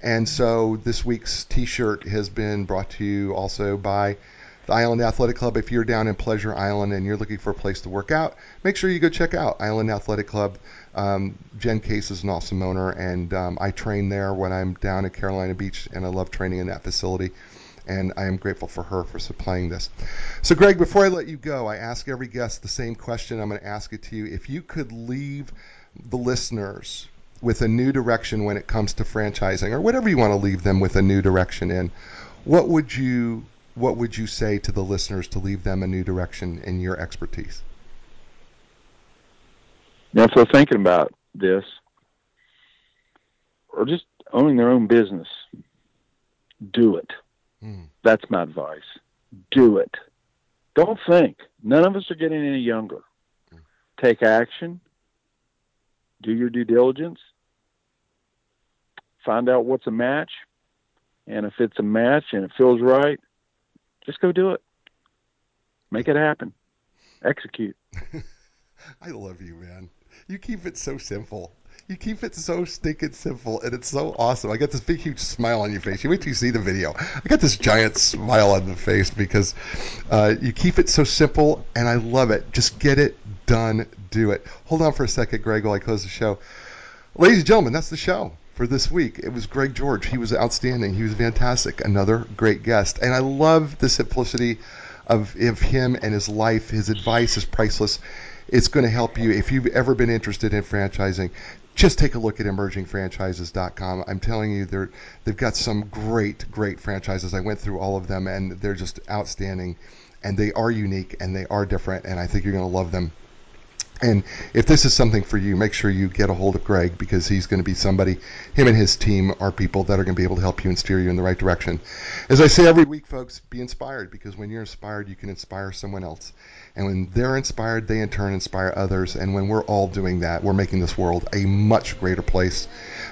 And so this week's T-shirt has been brought to you also by the Island Athletic Club. If you're down in Pleasure Island and you're looking for a place to work out, make sure you go check out Island Athletic Club. Um, Jen Case is an awesome owner, and um, I train there when I'm down at Carolina Beach, and I love training in that facility. And I am grateful for her for supplying this. So, Greg, before I let you go, I ask every guest the same question. I'm going to ask it to you. If you could leave the listeners with a new direction when it comes to franchising, or whatever you want to leave them with a new direction in, what would you what would you say to the listeners to leave them a new direction in your expertise? Now, so thinking about this, or just owning their own business, do it. Mm. That's my advice. Do it. Don't think. None of us are getting any younger. Mm. Take action. Do your due diligence. Find out what's a match. And if it's a match and it feels right, just go do it. Make it happen. Execute. I love you, man. You keep it so simple. You keep it so stinking simple, and it's so awesome. I got this big, huge smile on your face. You wait till you see the video. I got this giant smile on the face because uh, you keep it so simple, and I love it. Just get it done, do it. Hold on for a second, Greg, while I close the show. Ladies and gentlemen, that's the show for this week. It was Greg George. He was outstanding. He was fantastic. Another great guest. And I love the simplicity of, of him and his life. His advice is priceless. It's going to help you. If you've ever been interested in franchising, just take a look at emergingfranchises.com. I'm telling you, they're, they've got some great, great franchises. I went through all of them, and they're just outstanding. And they are unique, and they are different, and I think you're going to love them. And if this is something for you, make sure you get a hold of Greg because he's going to be somebody, him and his team are people that are going to be able to help you and steer you in the right direction. As I say every week, folks, be inspired because when you're inspired, you can inspire someone else. And when they're inspired, they in turn inspire others. And when we're all doing that, we're making this world a much greater place.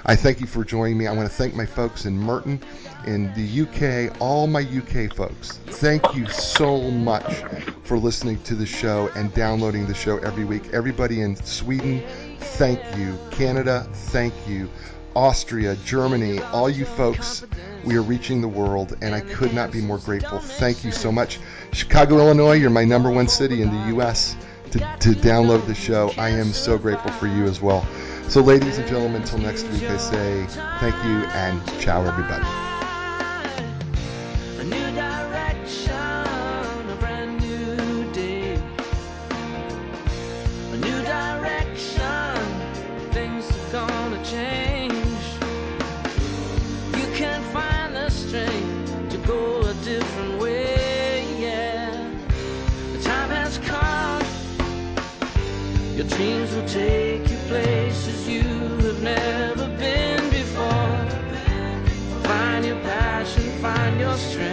I thank you for joining me. I want to thank my folks in Merton, in the UK, all my UK folks. Thank you so much for listening to the show and downloading the show every week. Everybody in Sweden, thank you. Canada, thank you. Austria, Germany, all you folks, we are reaching the world, and I could not be more grateful. Thank you so much. Chicago, Illinois, you're my number one city in the U.S. To, to download the show. I am so grateful for you as well. So, ladies and gentlemen, until next week, I say thank you and ciao, everybody. Strength.